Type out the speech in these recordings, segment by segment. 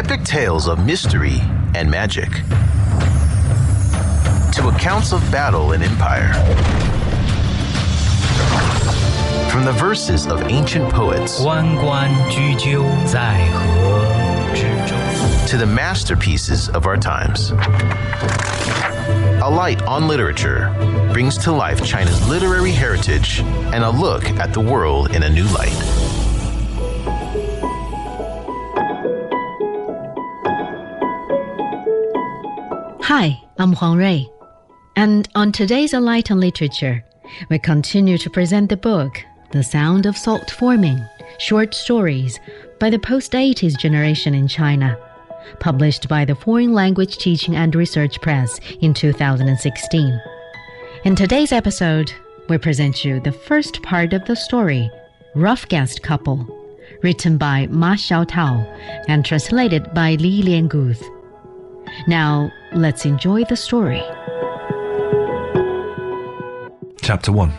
epic tales of mystery and magic to accounts of battle and empire. From the verses of ancient poets 关关雎鸠，在河之洲。 to the masterpieces of our times. A Light on Literature brings to life China's literary heritage and a look at the world in a new light. Hi, I'm Huang Rui. And on today's A Light on Literature, we continue to present the book, The Sound of Salt Forming Short Stories by the Post 80s Generation in China, published by the Foreign Language Teaching and Research Press in 2016. In today's episode, we present you the first part of the story, Roughcast Couple, written by Ma Xiaotao and translated by Li Lianguth. Now, let's enjoy the story. Chapter 1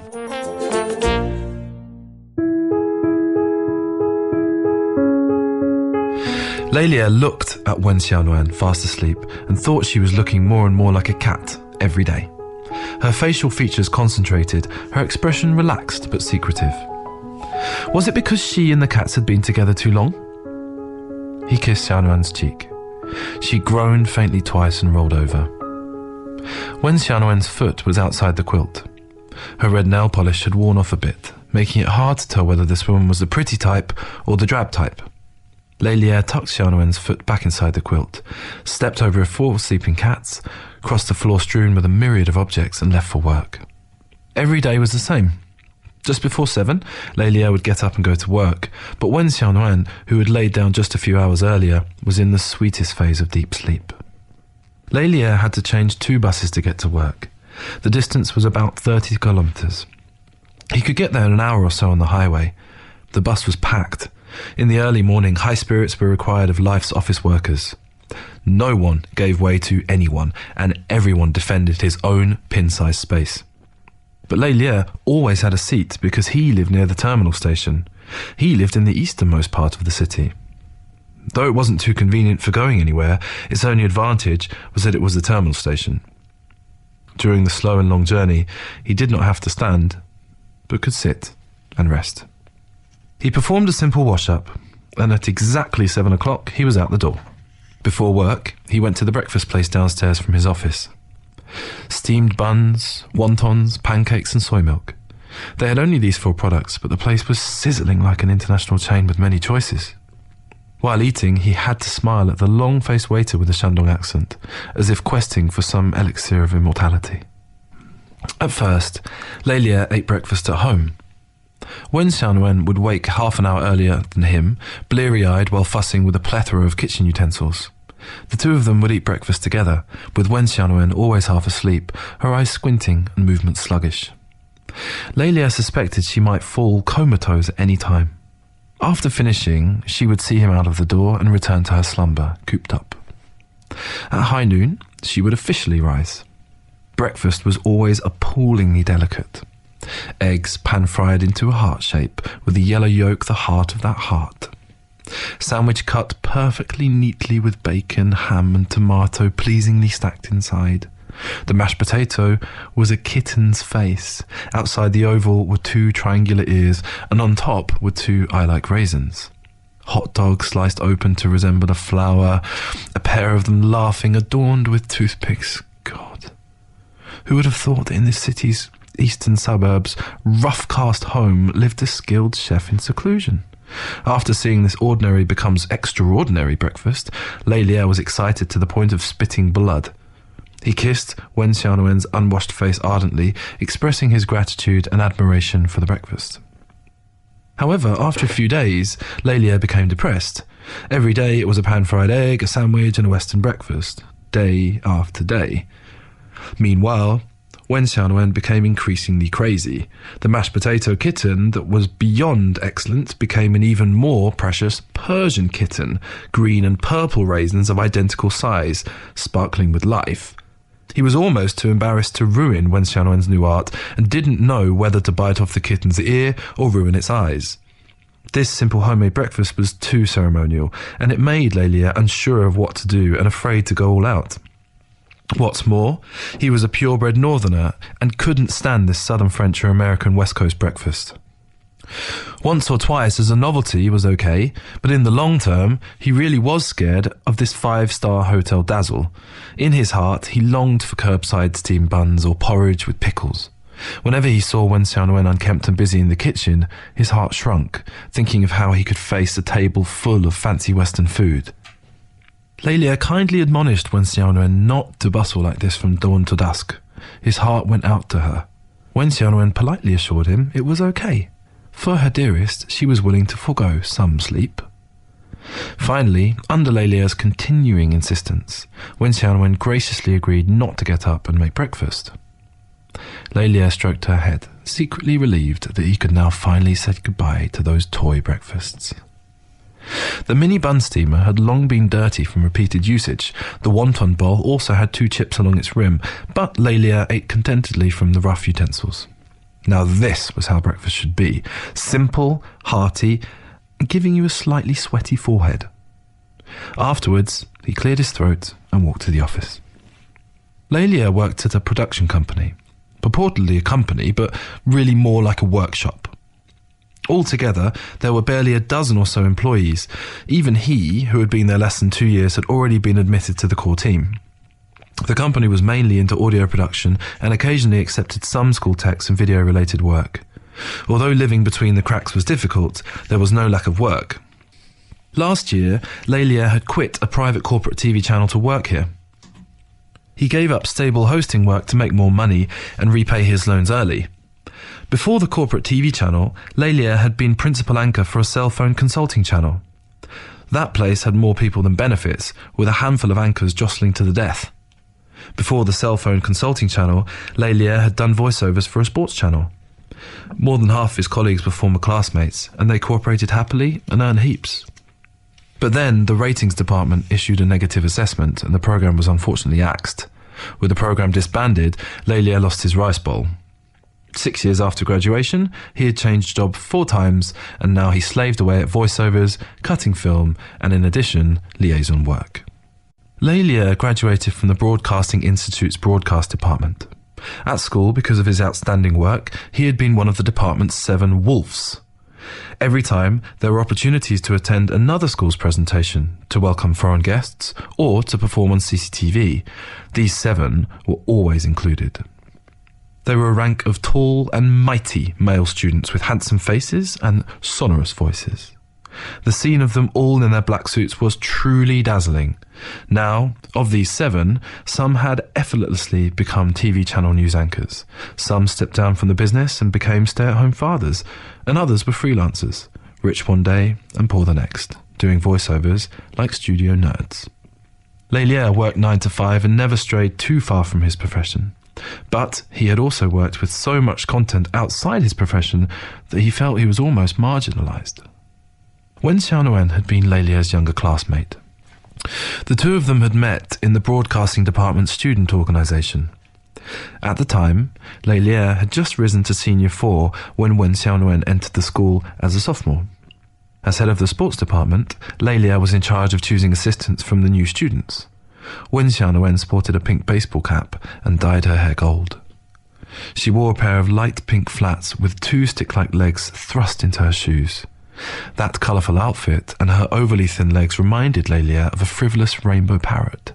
Lei Lie looked at Wen Xiaonuan fast asleep and thought she was looking more and more like a cat every day. Her facial features concentrated, her expression relaxed but secretive. Was it because she and the cats had been together too long? He kissed Xiaonuan's cheek. She groaned faintly twice and rolled over. Wen Xiaonuan's foot was outside the quilt. Her red nail polish had worn off a bit, making it hard to tell whether this woman was the pretty type or the drab type. Lei Lie tucked Xiaonuan's foot back inside the quilt, stepped over four sleeping cats, crossed the floor strewn with a myriad of objects, and left for work. Every day was the same. Just before seven, Lei Lie would get up and go to work, but Wen Xiaonuan, who had laid down just a few hours earlier, was in the sweetest phase of deep sleep. Lei Lie had to change two buses to get to work. The distance was about 30 kilometres. He could get there in an hour or so on the highway. The bus was packed. In the early morning, high spirits were required of life's office workers. No one gave way to anyone, and everyone defended his own pin sized space. But Lei Lie always had a seat because he lived near the terminal station. He lived in the easternmost part of the city. Though it wasn't too convenient for going anywhere, its only advantage was that it was the terminal station. During the slow and long journey, he did not have to stand, but could sit and rest. He performed a simple wash up, and at exactly seven o'clock, he was out the door. Before work, he went to the breakfast place downstairs from his office. Steamed buns, wontons, pancakes, and soy milk. They had only these four products, but the place was sizzling like an international chain with many choices. While eating, he had to smile at the long faced waiter with a Shandong accent, as if questing for some elixir of immortality. At first, Lei Lie ate breakfast at home. Wen Xiaonuan would wake half an hour earlier than him, bleary eyed while fussing with a plethora of kitchen utensils. The two of them would eat breakfast together, with Wen Xiaonuan always half asleep, her eyes squinting and movements sluggish. Lei Lie suspected she might fall comatose at any time. After finishing, she would see him out of the door and return to her slumber, cooped up. At high noon, she would officially rise. Breakfast was always appallingly delicate. Eggs pan fried into a heart shape, with the yellow yolk the heart of that heart. Sandwich cut perfectly neatly with bacon, ham, and tomato pleasingly stacked inside. The mashed potato was a kitten's face. Outside the oval were two triangular ears, and on top were two eye like raisins. Hot dog sliced open to resemble a flower, a pair of them laughing, adorned with toothpicks. God. Who would have thought that in this city's eastern suburbs, rough cast home lived a skilled chef in seclusion? After seeing this ordinary becomes extraordinary breakfast, Lei Lie was excited to the point of spitting blood. He kissed Wen Xiaonuan's unwashed face ardently, expressing his gratitude and admiration for the breakfast. However, after a few days, Lei Lie became depressed. Every day it was a pan fried egg, a sandwich, and a Western breakfast, day after day. Meanwhile, Wen Xiaonuan became increasingly crazy. The mashed potato kitten that was beyond excellent became an even more precious Persian kitten, green and purple raisins of identical size, sparkling with life. He was almost too embarrassed to ruin Wen Xiaonuan's new art and didn't know whether to bite off the kitten's ear or ruin its eyes. This simple homemade breakfast was too ceremonial, and it made Lei Lie unsure of what to do and afraid to go all out. What's more, he was a purebred northerner and couldn't stand this southern French or American West Coast breakfast. Once or twice as a novelty was okay, but in the long term, he really was scared of this five star hotel dazzle. In his heart, he longed for curbside steamed buns or porridge with pickles. Whenever he saw Wen Xiaonuan unkempt and busy in the kitchen, his heart shrunk, thinking of how he could face a table full of fancy Western food. Lei Lie kindly admonished Wen Xiaonuan not to bustle like this from dawn to dusk. His heart went out to her. Wen Xiaonuan politely assured him it was okay. For her dearest, she was willing to forego some sleep. Finally, under Lei Lie's continuing insistence, Wen Xiaonuan graciously agreed not to get up and make breakfast. Lei Lie stroked her head, secretly relieved that he could now finally say goodbye to those toy breakfasts. The mini bun steamer had long been dirty from repeated usage. The wonton bowl also had two chips along its rim, but Lei Lie ate contentedly from the rough utensils. Now, this was how breakfast should be simple, hearty, giving you a slightly sweaty forehead. Afterwards, he cleared his throat and walked to the office. Lei Lie worked at a production company, purportedly a company, but really more like a workshop. Altogether, there were barely a dozen or so employees. Even he, who had been there less than two years, had already been admitted to the core team. The company was mainly into audio production and occasionally accepted some school techs and video related work. Although living between the cracks was difficult, there was no lack of work. Last year, Lei Lie had quit a private corporate TV channel to work here. He gave up stable hosting work to make more money and repay his loans early. Before the corporate TV channel, Lei Lie had been principal anchor for a cell phone consulting channel. That place had more people than benefits, with a handful of anchors jostling to the death. Before the cell phone consulting channel, Lei Lie had done voiceovers for a sports channel. More than half his colleagues were former classmates, and they cooperated happily and earned heaps. But then the ratings department issued a negative assessment, and the program was unfortunately axed. With the program disbanded, Lei Lie lost his rice bowl. Six years after graduation, he had changed job four times, and now he slaved away at voiceovers, cutting film, and in addition, liaison work. Lei Lie graduated from the Broadcasting Institute's broadcast department. At school, because of his outstanding work, he had been one of the department's seven wolves. Every time, there were opportunities to attend another school's presentation, to welcome foreign guests, or to perform on CCTV. These seven were always included. They were a rank of tall and mighty male students with handsome faces and sonorous voices. The scene of them all in their black suits was truly dazzling. Now, of these seven, some had effortlessly become TV channel news anchors. Some stepped down from the business and became stay at home fathers, and others were freelancers, rich one day and poor the next, doing voiceovers like studio nerds. Lei Lie worked nine to five and never strayed too far from his profession. But he had also worked with so much content outside his profession that he felt he was almost marginalized. Wen Xiaonuan had been Lei Lie's younger classmate. The two of them had met in the broadcasting department's student organization. At the time, Lei Lie had just risen to senior four when Wen Xiaonuan entered the school as a sophomore. As head of the sports department, Lei Lie was in charge of choosing assistants from the new students. Wen Xiaonuan sported a pink baseball cap and dyed her hair gold. She wore a pair of light pink flats with two stick like legs thrust into her shoes. That colourful outfit and her overly thin legs reminded Lei Lie of a frivolous rainbow parrot.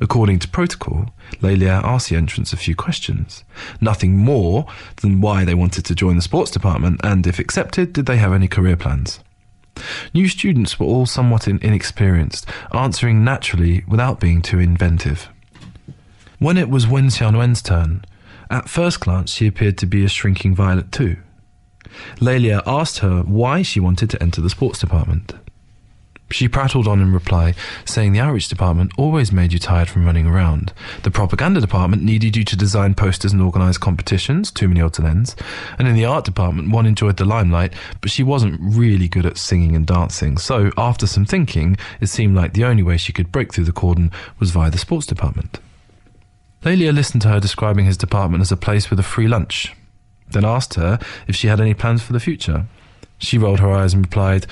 According to protocol, Lei Lie asked the entrants a few questions. Nothing more than why they wanted to join the sports department and, if accepted, did they have any career plans. New students were all somewhat inexperienced, answering naturally without being too inventive. When it was Wen Xiaonuan's turn, at first glance she appeared to be a shrinking violet too. Lei Lie asked her why she wanted to enter the sports department. She prattled on in reply, saying the outreach department always made you tired from running around. The propaganda department needed you to design posters and organise competitions, too many odds and ends. And in the art department, one enjoyed the limelight, but she wasn't really good at singing and dancing. So, after some thinking, it seemed like the only way she could break through the cordon was via the sports department. Lei Lie listened to her describing his department as a place with a free lunch, then asked her if she had any plans for the future. She rolled her eyes and replied,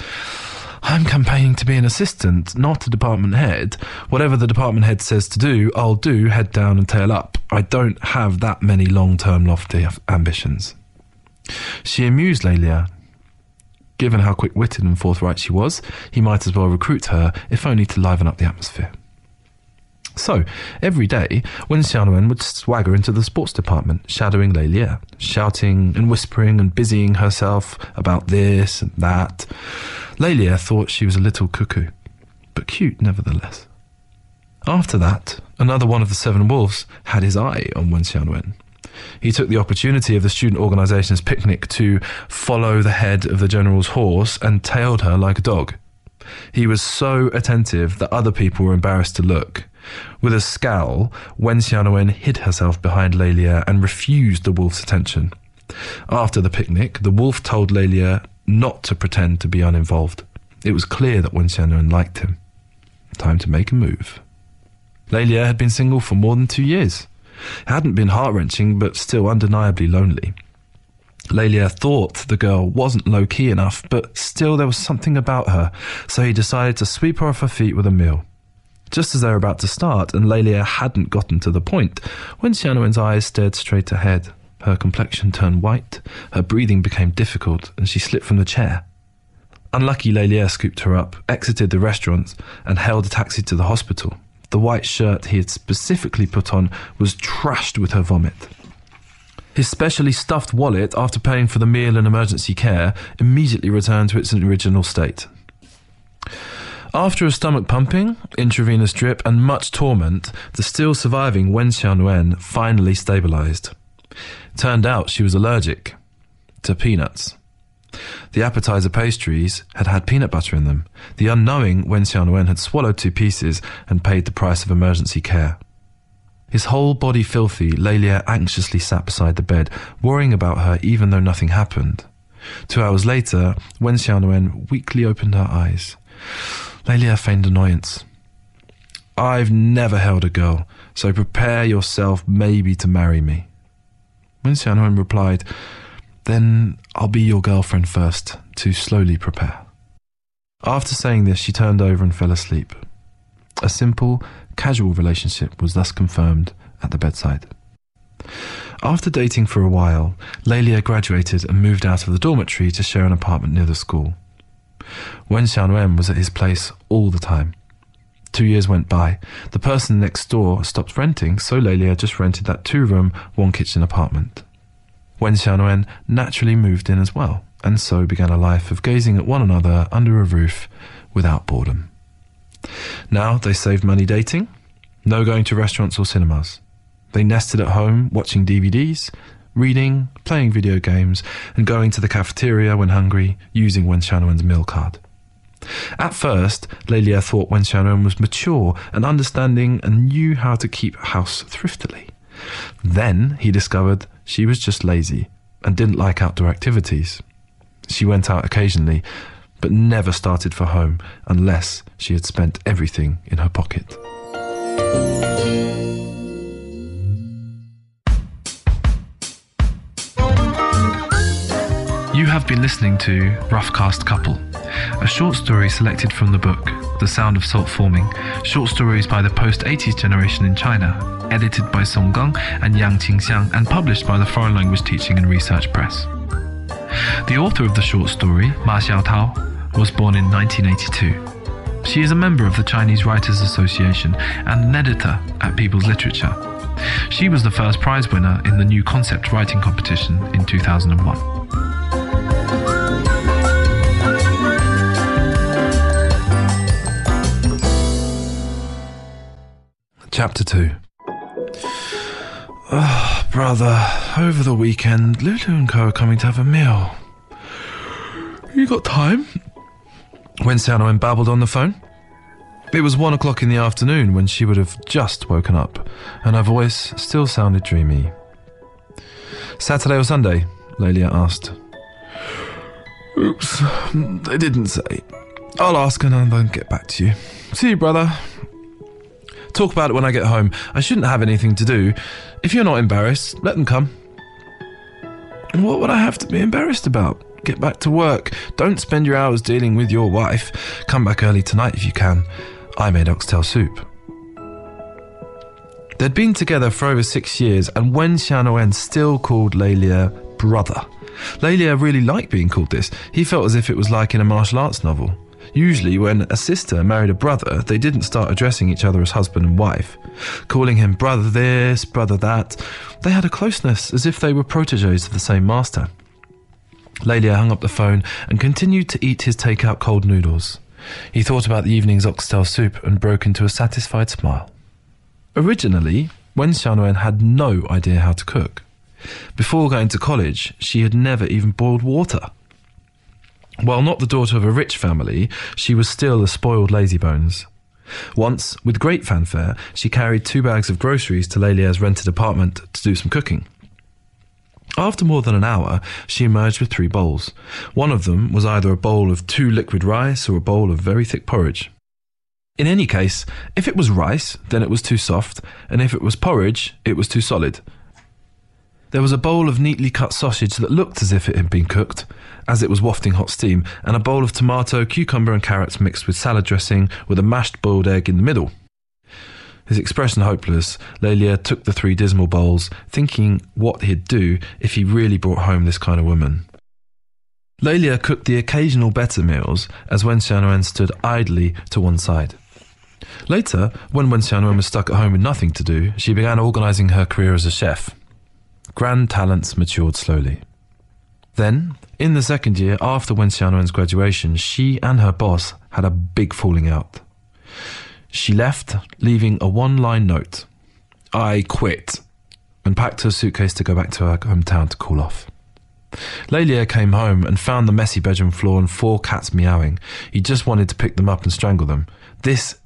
I'm campaigning to be an assistant, not a department head. Whatever the department head says to do, I'll do head down and tail up. I don't have that many long term lofty ambitions. She amused Lei Lie. Given how quick witted and forthright she was, he might as well recruit her, if only to liven up the atmosphere. So, every day, Wen Xiaonuan would swagger into the sports department, shadowing Lei Lie, shouting and whispering and busying herself about this and that. Lei Lie thought she was a little cuckoo, but cute nevertheless. After that, another one of the seven wolves had his eye on Wen Xiaonuan. He took the opportunity of the student organization's picnic to follow the head of the general's horse and tailed her like a dog. He was so attentive that other people were embarrassed to look. With a scowl, Wen hid herself behind Lei Lie and refused the wolf's attention. After the picnic, the wolf told Lei Lie not to pretend to be uninvolved. It was clear that Wen liked him. Time to make a move. Lei Lie had been single for more than two years. It hadn't been heart wrenching, but still undeniably lonely. Lei Lie thought the girl wasn't low key enough, but still there was something about her, so he decided to sweep her off her feet with a meal. Just as they were about to start, and Lei Lie hadn't gotten to the point, when Xiaonuan's eyes stared straight ahead. Her complexion turned white, her breathing became difficult, and she slipped from the chair. Unlucky Lei Lie scooped her up, exited the restaurant, and hailed a taxi to the hospital. The white shirt he had specifically put on was trashed with her vomit. His specially stuffed wallet, after paying for the meal and emergency care, immediately returned to its original state. After a stomach pumping, intravenous drip, and much torment, the still surviving Wen Xiaonuan finally stabilized. Turned out she was allergic to peanuts. The appetizer pastries had had peanut butter in them. The unknowing Wen Xiaonuan had swallowed two pieces and paid the price of emergency care. His whole body filthy, Lei Lie anxiously sat beside the bed, worrying about her even though nothing happened. Two hours later, Wen Xiaonuan weakly opened her eyes. Lei Lie feigned annoyance. I've never held a girl, so prepare yourself maybe to marry me. Wen Xiaonuan replied, Then I'll be your girlfriend first, to slowly prepare. After saying this, she turned over and fell asleep. A simple, casual relationship was thus confirmed at the bedside. After dating for a while, Lei Lie graduated and moved out of the dormitory to share an apartment near the school. Wen Xiaonuan was at his place all the time. Two years went by. The person next door stopped renting, so Lei Lie just rented that two room, one kitchen apartment. Wen Xiaonuan naturally moved in as well, and so began a life of gazing at one another under a roof without boredom. Now they saved money dating, no going to restaurants or cinemas. They nested at home watching DVDs, reading, playing video games, and going to the cafeteria when hungry, using Wen Xiaonuan's meal card. At first, Lei Lie thought Wen Xiaonuan was mature and understanding and knew how to keep house thriftily. Then he discovered she was just lazy and didn't like outdoor activities. She went out occasionally, but never started for home unless she had spent everything in her pocket. You have been listening to Roughcast Couple, a short story selected from the book The Sound of Salt Forming, short stories by the post 80s generation in China, edited by Song Gang and Yang Qingxiang, and published by the Foreign Language Teaching and Research Press. The author of the short story, Ma Xiaotao, was born in 1982. She is a member of the Chinese Writers Association and an editor at People's Literature. She was the first prize winner in the New Concept Writing Competition in 2001. Chapter 2 Oh, brother, over the weekend, Lulu and Co are coming to have a meal. You got time? Wen Xiaonuan babbled on the phone. It was one o'clock in the afternoon when she would have just woken up, and her voice still sounded dreamy. Saturday or Sunday? Lei Lie asked. Oops, they didn't say. I'll ask and then get back to you. See you, brother. Talk about it when I get home. I shouldn't have anything to do. If you're not embarrassed, let them come. What would I have to be embarrassed about? Get back to work. Don't spend your hours dealing with your wife. Come back early tonight if you can. I made oxtail soup. They'd been together for over six years, and Wen Xiaonuan still called Lei Lie brother. Lei Lie really liked being called this. He felt as if it was like in a martial arts novel. Usually, when a sister married a brother, they didn't start addressing each other as husband and wife, calling him brother this, brother that. They had a closeness as if they were proteges of the same master. Lei Lie hung up the phone and continued to eat his takeout cold noodles. He thought about the evening's oxtail soup and broke into a satisfied smile. Originally, Wen Xiaonuan had no idea how to cook. Before going to college, she had never even boiled water. While not the daughter of a rich family, she was still a spoiled lazybones. Once, with great fanfare, she carried two bags of groceries to Lei Lie's rented apartment to do some cooking. After more than an hour, she emerged with three bowls. One of them was either a bowl of too liquid rice or a bowl of very thick porridge. In any case, if it was rice, then it was too soft, and if it was porridge, it was too solid. There was a bowl of neatly cut sausage that looked as if it had been cooked, as it was wafting hot steam, and a bowl of tomato, cucumber, and carrots mixed with salad dressing with a mashed boiled egg in the middle. His expression hopeless, Lei Lie took the three dismal bowls, thinking what he'd do if he really brought home this kind of woman. Lei Lie cooked the occasional better meals as Wen Xiaonuan stood idly to one side. Later, when Wen Xiaonuan was stuck at home with nothing to do, she began organizing her career as a chef. Grand talents matured slowly. Then, in the second year after Wen Xiaonuan's graduation, she and her boss had a big falling out. She left, leaving a one line note I quit, and packed her suitcase to go back to her hometown to cool off. Lei Lie came home and found the messy bedroom floor and four cats meowing. He just wanted to pick them up and strangle them. This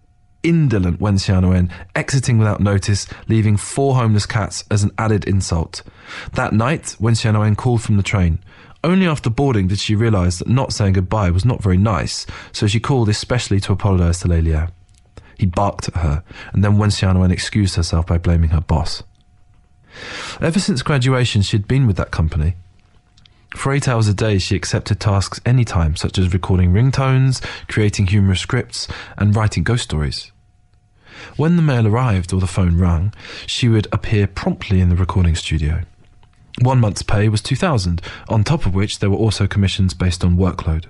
indolent Wen Xiaonuan exiting without notice, leaving four homeless cats as an added insult. That night, Wen Xiaonuan called from the train. Only after boarding did she realize that not saying goodbye was not very nice, so she called especially to apologize to Lei Lie. He barked at her, and then Wen Xiaonuan excused herself by blaming her boss. Ever since graduation, she had been with that company. For eight hours a day, she accepted tasks anytime, such as recording ringtones, creating humorous scripts, and writing ghost stories. When the mail arrived or the phone rang, she would appear promptly in the recording studio. One month's pay was 2000, on top of which there were also commissions based on workload.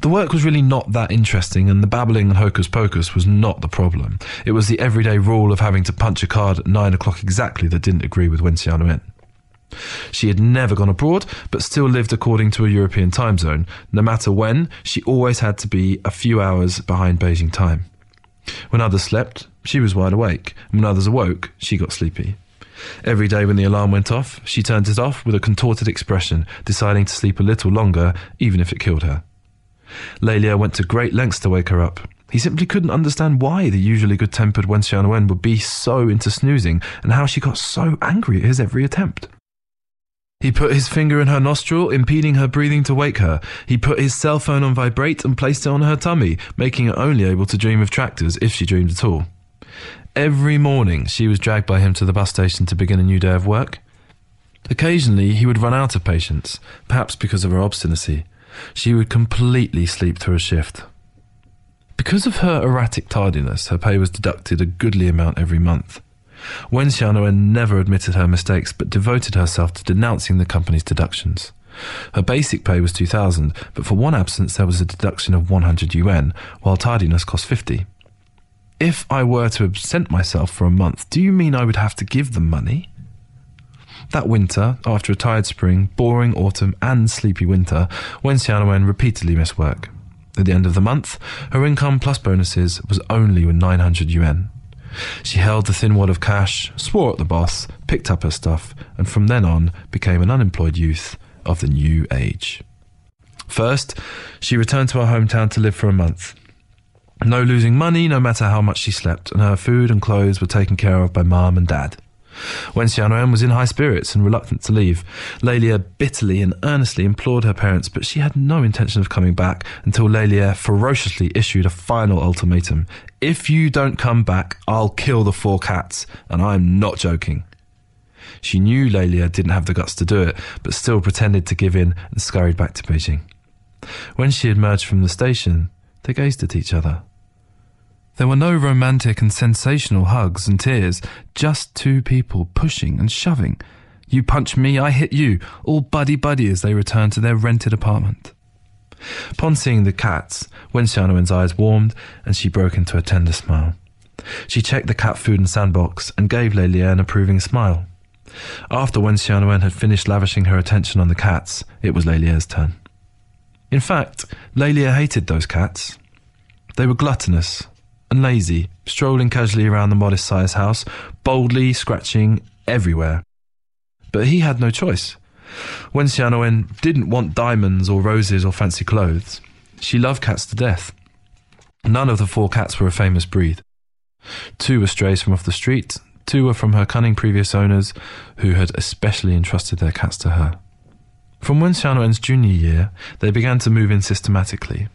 The work was really not that interesting, and the babbling and hocus pocus was not the problem. It was the everyday rule of having to punch a card at nine o'clock exactly that didn't agree with Wen Xiaonuan. She had never gone abroad, but still lived according to a European time zone. No matter when, she always had to be a few hours behind Beijing time. When others slept, she was wide awake, and when others awoke, she got sleepy. Every day when the alarm went off, she turned it off with a contorted expression, deciding to sleep a little longer, even if it killed her. Lei Lie went to great lengths to wake her up. He simply couldn't understand why the usually good tempered Wen Xiaonuan would be so into snoozing and how she got so angry at his every attempt. He put his finger in her nostril, impeding her breathing to wake her. He put his cell phone on vibrate and placed it on her tummy, making her only able to dream of tractors if she dreamed at all. Every morning, she was dragged by him to the bus station to begin a new day of work. Occasionally, he would run out of patience, perhaps because of her obstinacy. She would completely sleep through a shift. Because of her erratic tardiness, her pay was deducted a goodly amount every month. Wen Xiaonuan never admitted her mistakes but devoted herself to denouncing the company's deductions. Her basic pay was 2000, but for one absence there was a deduction of 100 yuan, while tardiness cost 50. If I were to absent myself for a month, do you mean I would have to give them money? That winter, after a tired spring, boring autumn, and sleepy winter, Wen Xiaonuan repeatedly missed work. At the end of the month, her income plus bonuses was only 900 yuan. She held the thin wad of cash, swore at the boss, picked up her stuff, and from then on became an unemployed youth of the new age. First, she returned to her hometown to live for a month. No losing money, no matter how much she slept, and her food and clothes were taken care of by mom and dad. Wen Xiaonuan was in high spirits and reluctant to leave, Lei Lie bitterly and earnestly implored her parents, but she had no intention of coming back until Lei Lie ferociously issued a final ultimatum. If you don't come back, I'll kill the four cats, and I'm not joking. She knew Lei Lie didn't have the guts to do it, but still pretended to give in and scurried back to Beijing. When she emerged from the station, they gazed at each other. There were no romantic and sensational hugs and tears, just two people pushing and shoving. You punch me, I hit you, all buddy buddy as they returned to their rented apartment. Upon seeing the cats, Wen Xiaonuan's eyes warmed and she broke into a tender smile. She checked the cat food and sandbox and gave Lei Lie an approving smile. After Wen Xiaonuan had finished lavishing her attention on the cats, it was Lei Lie's turn. In fact, Lei Lie hated those cats. They were gluttonous and lazy, strolling casually around the modest sized house, boldly scratching everywhere. But he had no choice. Wen Xiaonuan didn't want diamonds or roses or fancy clothes. She loved cats to death. None of the four cats were a famous breed. Two were strays from off the street, two were from her cunning previous owners, who had especially entrusted their cats to her. From Wen Xiaonuan's junior year, they began to move in systematically.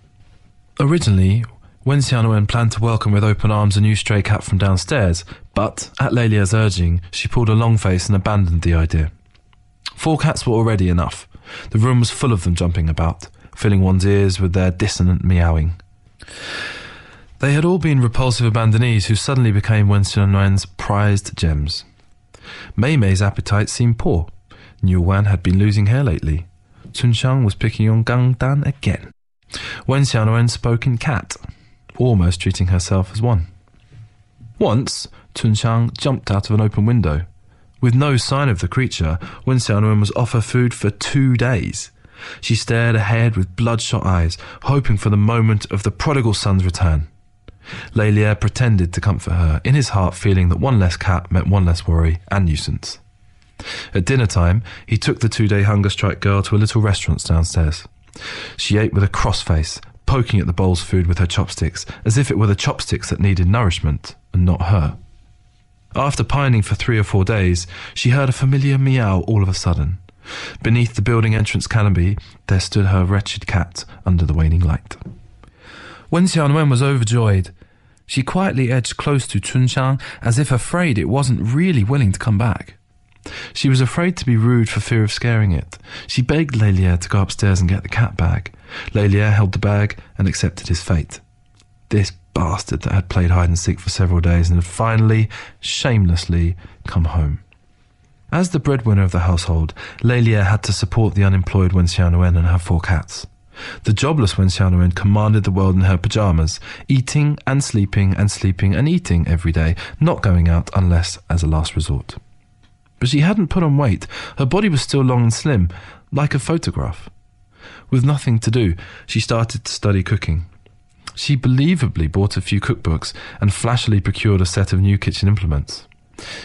Originally, Wen Xiaonuan planned to welcome with open arms a new stray cat from downstairs, but at Lei Lie's urging, she pulled a long face and abandoned the idea. Four cats were already enough. The room was full of them jumping about, filling one's ears with their dissonant meowing. They had all been repulsive abandonees who suddenly became Wen Xiaonuan's prized gems. Mei Mei's appetite seemed poor. Niu Wan had been losing hair lately. Chun Shang was picking on Gang Dan again. Wen Xiaonuan spoke in cat, almost treating herself as one. Once, Chun Shang jumped out of an open window. With no sign of the creature, Wen Xiaonuan was off her food for two days. She stared ahead with bloodshot eyes, hoping for the moment of the prodigal son's return. Lei Lie pretended to comfort her, in his heart feeling that one less cat meant one less worry and nuisance. At dinner time, he took the two day hunger strike girl to a little restaurant downstairs. She ate with a cross face, poking at the bowl's food with her chopsticks, as if it were the chopsticks that needed nourishment, and not her. After pining for three or four days, she heard a familiar meow all of a sudden. Beneath the building entrance canopy, there stood her wretched cat under the waning light. Wen Xiaonuan was overjoyed. She quietly edged close to Chun Shang as if afraid it wasn't really willing to come back. She was afraid to be rude for fear of scaring it. She begged Lei Lie to go upstairs and get the cat bag. Lei Lie held the bag and accepted his fate. This bastard that had played hide and seek for several days and had finally, shamelessly, come home. As the breadwinner of the household, Lei Lie had to support the unemployed Wen and her four cats. The jobless Wen commanded the world in her pajamas, eating and sleeping and sleeping and eating every day, not going out unless as a last resort. But she hadn't put on weight. Her body was still long and slim, like a photograph. With nothing to do, she started to study cooking. She believably bought a few cookbooks and flashily procured a set of new kitchen implements.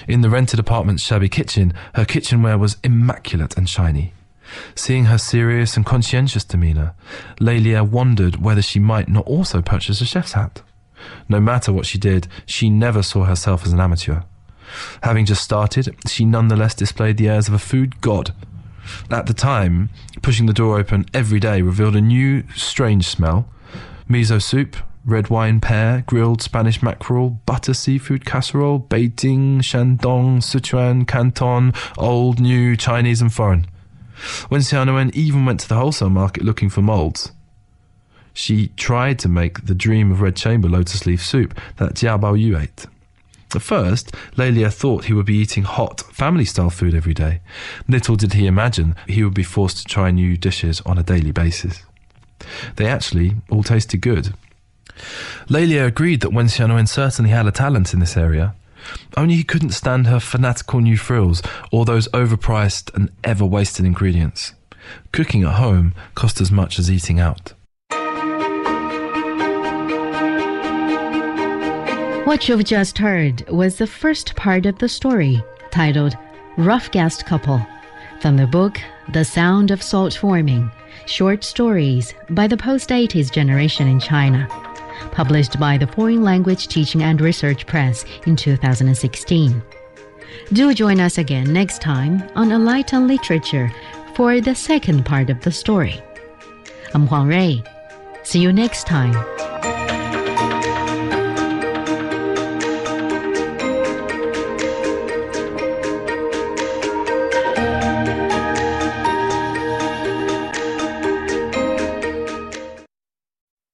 In the rented apartment's shabby kitchen, her kitchenware was immaculate and shiny. Seeing her serious and conscientious demeanour, Lei Lie wondered whether she might not also purchase a chef's hat. No matter what she did, she never saw herself as an amateur. Having just started, she nonetheless displayed the airs of a food god. At the time, pushing the door open every day revealed a new, strange smell miso soup, red wine pear, grilled Spanish mackerel, butter seafood casserole, Beijing, Shandong, Sichuan, Canton, old, new, Chinese, and foreign. Wen Xiaonuan even went to the wholesale market looking for molds, she tried to make the dream of red chamber lotus leaf soup that Jia Bao Yu ate. At first, Lei Lie thought he would be eating hot, family style food every day. Little did he imagine he would be forced to try new dishes on a daily basis. They actually all tasted good. Lei Lie agreed that Wen Xiaonuan certainly had a talent in this area. Only he couldn't stand her fanatical new frills or those overpriced and ever wasted ingredients. Cooking at home cost as much as eating out. What you've just heard was the first part of the story, titled Roughcast Couple, from the book The Sound of Salt Forming Short Stories by the Post 80s Generation in China, published by the Foreign Language Teaching and Research Press in 2016. Do join us again next time on A Light on Literature for the second part of the story. I'm Huang Rui. See you next time.